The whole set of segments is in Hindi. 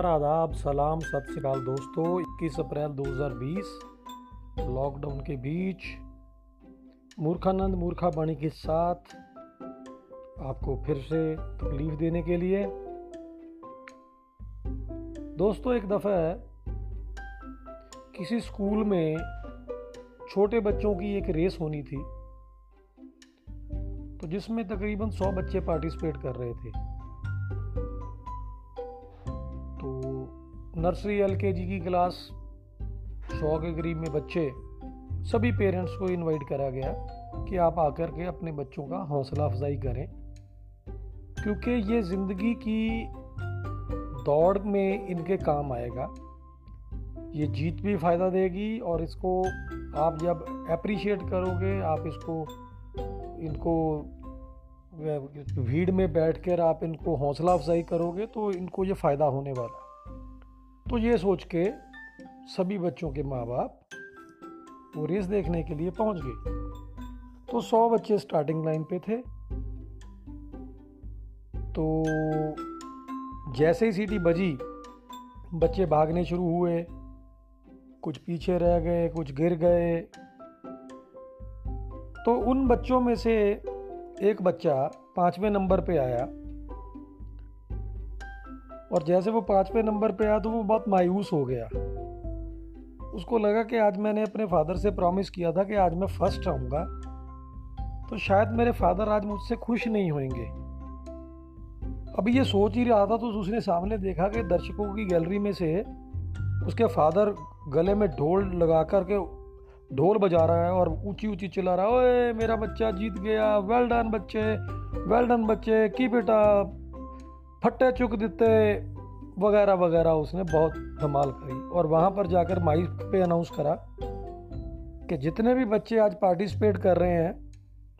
आदाब सलाम, सत श्रीकाल दोस्तों। 21 अप्रैल 2020 लॉकडाउन के बीच, मूर्खानंद मूर्खा बाणी के साथ आपको फिर से तकलीफ़ देने के लिए। दोस्तों, एक दफ़ा किसी स्कूल में छोटे बच्चों की एक रेस होनी थी तो जिसमें तकरीबन 100 बच्चे पार्टिसिपेट कर रहे थे। नर्सरी एल की क्लास सौ के करीब में बच्चे, सभी पेरेंट्स को इनवाइट करा गया कि आप आकर के अपने बच्चों का हौसला अफजाई करें। क्योंकि ये ज़िंदगी की दौड़ में इनके काम आएगा। ये जीत भी फ़ायदा देगी और इसको आप जब अप्रिशिएट करोगे, आप इसको, इनको भीड़ में बैठ कर आप इनको हौसला अफजाई करोगे तो इनको ये फ़ायदा होने वाला तो ये सोच के सभी बच्चों के माँ बाप वो रेस देखने के लिए पहुँच गए। तो सौ बच्चे स्टार्टिंग लाइन पे थे। तो जैसे ही सीटी बजी, बच्चे भागने शुरू हुए। कुछ पीछे रह गए, कुछ गिर गए। तो उन बच्चों में से एक बच्चा पाँचवें नंबर पे आया। और जैसे वो पाँचवें नंबर पे आया तो वो बहुत मायूस हो गया। उसको लगा कि आज मैंने अपने फादर से प्रॉमिस किया था कि आज मैं फ़र्स्ट आऊँगा। तो शायद मेरे फादर आज मुझसे खुश नहीं होंगे। अभी ये सोच ही रहा था तो उसने सामने देखा कि दर्शकों की गैलरी में से उसके फादर गले में ढोल लगा कर के ढोल बजा रहा है और ऊँची ऊँची चिल्ला रहा है, ओए मेरा बच्चा जीत गया वेल डन बच्चे वेल डन बच्चे की बेटा फट्टे चुक देते वगैरह वगैरह उसने बहुत धमाल करी। और वहाँ पर जाकर माइक पे अनाउंस करा कि जितने भी बच्चे आज पार्टिसिपेट कर रहे हैं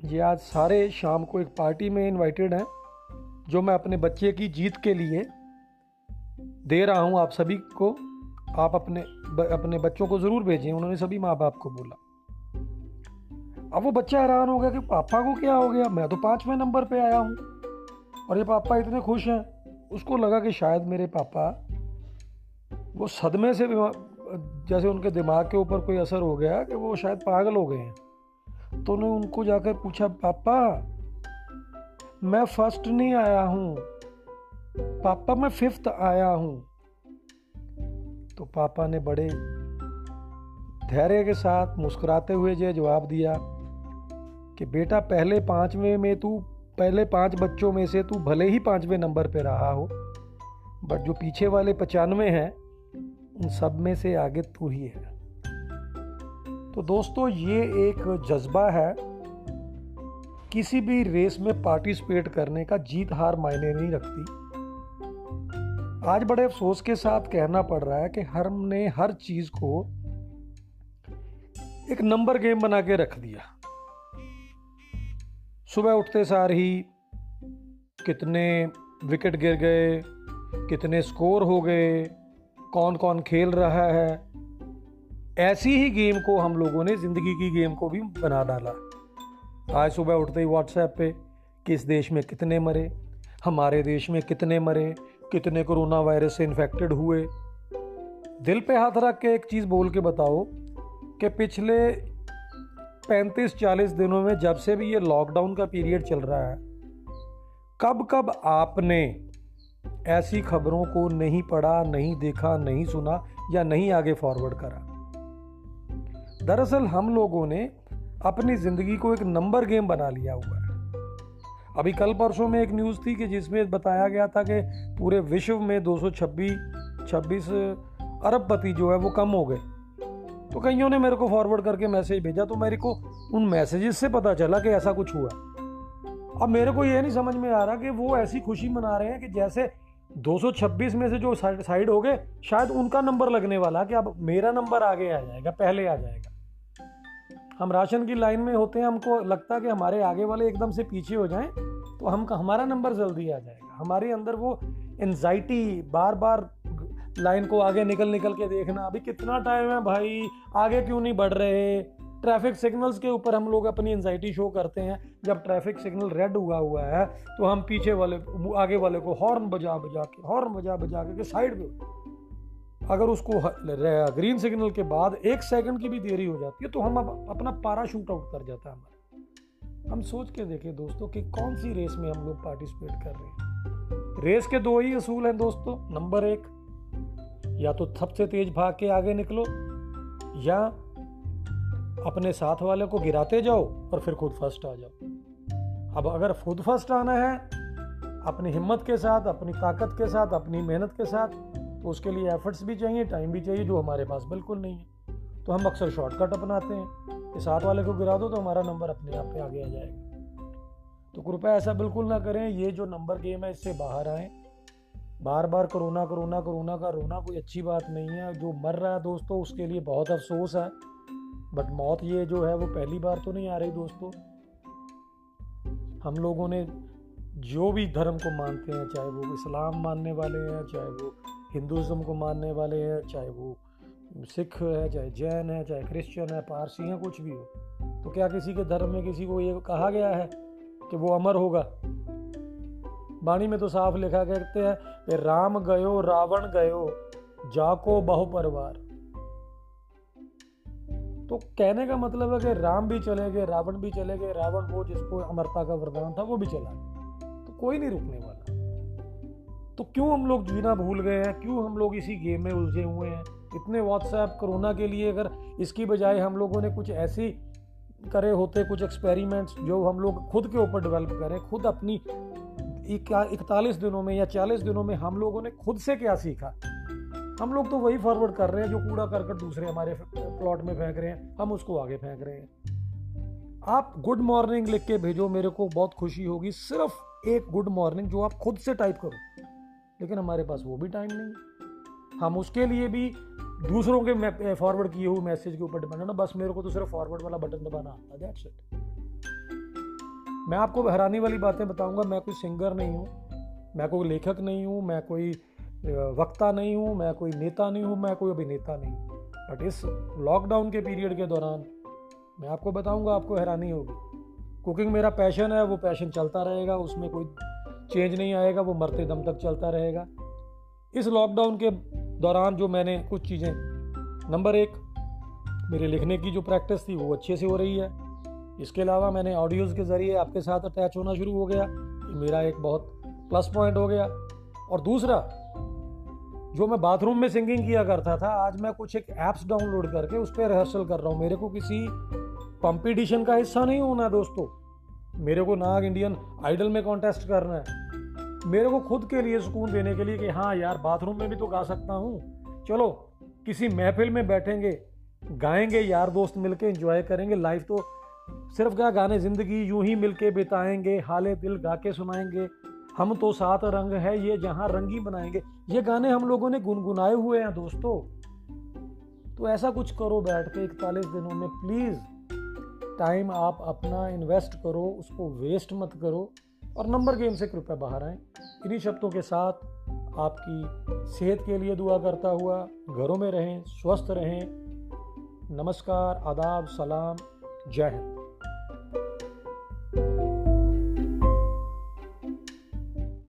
ये आज सारे शाम को एक पार्टी में इनवाइटेड हैं जो मैं अपने बच्चे की जीत के लिए दे रहा हूँ। आप सभी को आप अपने ब, अपने बच्चों को ज़रूर भेजें। उन्होंने सभी माँ बाप को बोला। अब वो बच्चा हैरान हो गया कि पापा को क्या हो गया? मैं तो पाँचवें नंबर पे आया हूँ। और ये पापा इतने खुश हैं। उसको लगा कि शायद मेरे पापा वो सदमे से जैसे उनके दिमाग के ऊपर कोई असर हो गया कि वो शायद पागल हो गए हैं। तो उन्होंने उनको जाकर पूछा, पापा, मैं फ़र्स्ट नहीं आया हूँ। पापा, मैं फिफ्थ आया हूँ। तो पापा ने बड़े धैर्य के साथ मुस्कुराते हुए जो जवाब दिया कि, बेटा, पहले पाँचवें में तू पहले पाँच बच्चों में से तू भले ही पाँचवें नंबर पे रहा हो बट जो पीछे वाले पचानवे हैं, उन सब में से आगे तू ही है। तो दोस्तों, ये एक जज्बा है, किसी भी रेस में पार्टिसिपेट करने का जीत हार मायने नहीं रखती। आज बड़े अफसोस के साथ कहना पड़ रहा है कि हमने हर चीज़ को एक नंबर गेम बना के रख दिया। सुबह उठते सार ही कितने विकेट गिर गए, कितने स्कोर हो गए कौन कौन खेल रहा है। ऐसी ही गेम को हम लोगों ने ज़िंदगी की गेम को भी बना डाला। आज सुबह उठते ही व्हाट्सएप पे किस देश में कितने मरे, हमारे देश में कितने मरे, कितने कोरोना वायरस से इन्फेक्टेड हुए। दिल पे हाथ रख के एक चीज़ बोल के बताओ कि पिछले पैंतीस चालीस दिनों में जब से भी ये लॉकडाउन का पीरियड चल रहा है कब कब आपने ऐसी खबरों को नहीं पढ़ा, नहीं देखा, नहीं सुना या नहीं आगे फॉरवर्ड करा? दरअसल हम लोगों ने अपनी ज़िंदगी को एक नंबर गेम बना लिया हुआ है। अभी कल परसों में एक न्यूज़ थी कि जिसमें बताया गया था कि पूरे विश्व में 226 26 अरबपति जो है वो कम हो गए। तो कईयों ने मेरे को फॉरवर्ड करके मैसेज भेजा तो मेरे को उन मैसेजेस से पता चला कि ऐसा कुछ हुआ। अब मेरे को ये नहीं समझ में आ रहा कि वो ऐसी खुशी मना रहे हैं कि जैसे 226 में से जो साइड हो गए, शायद उनका नंबर लगने वाला कि अब मेरा नंबर आगे आ जाएगा, पहले आ जाएगा। हम राशन की लाइन में होते हैं, हमको लगता है कि हमारे आगे वाले एकदम से पीछे हो जाएँ तो हम, हमारा नंबर जल्दी आ जाएगा। हमारे अंदर वो एनजाइटी बार बार लाइन को आगे निकल निकल के देखना। अभी कितना टाइम है भाई? आगे क्यों नहीं बढ़ रहे? ट्रैफ़िक सिग्नल्स के ऊपर हम लोग अपनी एनजाइटी शो करते हैं। जब ट्रैफ़िक सिग्नल रेड हुआ हुआ है तो हम पीछे वाले आगे वाले को हॉर्न बजा बजा के हॉर्न बजा बजा के साइड पे अगर उसको ग्रीन सिग्नल के बाद एक सेकंड की भी देरी हो जाती है तो हम अपना पारा शूट आउट कर जाता है हमारा। हम सोच के देखें दोस्तों कि कौन सी रेस में हम लोग पार्टिसिपेट कर रहे हैं। रेस के दो ही असूल हैं दोस्तों। नंबर एक या तो सबसे तेज भाग के आगे निकलो, या अपने साथ वाले को गिराते जाओ और फिर खुद फ़र्स्ट आ जाओ। अब अगर खुद फ़र्स्ट आना है, अपनी हिम्मत के साथ, अपनी ताकत के साथ, अपनी मेहनत के साथ तो उसके लिए एफर्ट्स भी चाहिए टाइम भी चाहिए जो हमारे पास बिल्कुल नहीं है। तो हम अक्सर शॉर्टकट अपनाते हैं। कि साथ वाले को गिरा दो तो हमारा नंबर अपने आप पे आगे आ जाएगा। तो कृपया ऐसा बिल्कुल ना करें, ये जो नंबर गेम है, इससे बाहर आए। बार बार कोरोना कोरोना कोरोना का रोना कोई अच्छी बात नहीं है। जो मर रहा है दोस्तों, उसके लिए बहुत अफसोस है। बट मौत ये जो है, वो पहली बार तो नहीं आ रही दोस्तों। हम लोगों ने जो भी धर्म को मानते हैं, चाहे वो इस्लाम मानने वाले हैं, चाहे वो हिंदुज़म को मानने वाले हैं, चाहे वो सिख है, चाहे जैन है, चाहे क्रिश्चियन है, पारसी है, कुछ भी हो तो क्या किसी के धर्म में किसी को ये कहा गया है कि वो अमर होगा? बाणी में तो साफ़ लिखा कहते हैं कि राम गयो, रावण गयो, जाको बहु परिवार। तो कहने का मतलब है कि राम भी चले गए, रावण भी चले गए, रावण वो जिसको अमरता का वरदान था, वो भी चला गया। तो कोई नहीं रुकने वाला। तो क्यों हम लोग जीना भूल गए हैं? क्यों हम लोग इसी गेम में उलझे हुए हैं? इतने व्हाट्सएप कोरोना के लिए अगर इसकी बजाय हम लोगों ने कुछ ऐसी करे होते, कुछ एक्सपेरिमेंट्स जो हम लोग खुद के ऊपर डेवलप करें, खुद अपनी इकतालीस दिनों में या चालीस दिनों में हम लोगों ने खुद से क्या सीखा? हम लोग तो वही फॉरवर्ड कर रहे हैं जो कूड़ा करकर दूसरे हमारे प्लॉट में फेंक रहे हैं, हम उसको आगे फेंक रहे हैं। आप गुड मॉर्निंग लिख के भेजो, मेरे को बहुत खुशी होगी। सिर्फ़ एक गुड मॉर्निंग जो आप खुद से टाइप करो। लेकिन हमारे पास वो भी टाइम नहीं हम उसके लिए भी दूसरों के फॉरवर्ड किए हुए मैसेज के ऊपर डिपेंड है ना, बस मेरे को तो सिर्फ़ फॉरवर्ड वाला बटन दबाना आता दैट्स इट मैं आपको हैरानी वाली बातें बताऊँगा, मैं कोई सिंगर नहीं हूँ, मैं कोई लेखक नहीं हूँ, मैं कोई वक्ता नहीं हूँ, मैं कोई नेता नहीं हूँ, मैं कोई अभिनेता नहीं हूँ। बट इस लॉकडाउन के पीरियड के दौरान मैं आपको बताऊँगा, आपको हैरानी होगी। कुकिंग मेरा पैशन है, वो पैशन चलता रहेगा, उसमें कोई चेंज नहीं आएगा, वो मरते दम तक चलता रहेगा। इस लॉकडाउन के दौरान जो मैंने कुछ चीज़ें नंबर एक, मेरे लिखने की जो प्रैक्टिस थी, वो अच्छे से हो रही है। इसके अलावा मैंने ऑडियोज़ के ज़रिए आपके साथ अटैच होना शुरू हो गया मेरा एक बहुत प्लस पॉइंट हो गया। और दूसरा, जो मैं बाथरूम में सिंगिंग किया करता था, आज मैं कुछ एक ऐप्स डाउनलोड करके उस पर रिहर्सल कर रहा हूँ। मेरे को किसी कंपटीशन का हिस्सा नहीं होना है दोस्तों। मेरे को नाग इंडियन आइडल में कॉन्टेस्ट करना है। मेरे को खुद के लिए सुकून देने के लिए कि हाँ यार बाथरूम में भी तो गा सकता हूँ। चलो, किसी महफिल में बैठेंगे, गाएँगे, यार दोस्त मिलके एंजॉय करेंगे। लाइफ तो सिर्फ़ क्या गाने ज़िंदगी यूँ ही मिलके बिताएँगे, हाले दिल गा के सुनाएँगे, हम तो सात रंग है, ये जहाँ रंगी बनाएँगे। ये गाने हम लोगों ने गुनगुनाए हुए हैं दोस्तों। तो ऐसा कुछ करो बैठ के इकतालीस दिनों में, प्लीज़। टाइम आप अपना इन्वेस्ट करो, उसको वेस्ट मत करो। और नंबर गेम से कृपया बाहर आए। इन्हीं शब्दों के साथ आपकी सेहत के लिए दुआ करता हुआ, घरों में रहें, स्वस्थ रहें। नमस्कार, आदाब, सलाम। जय हिंद।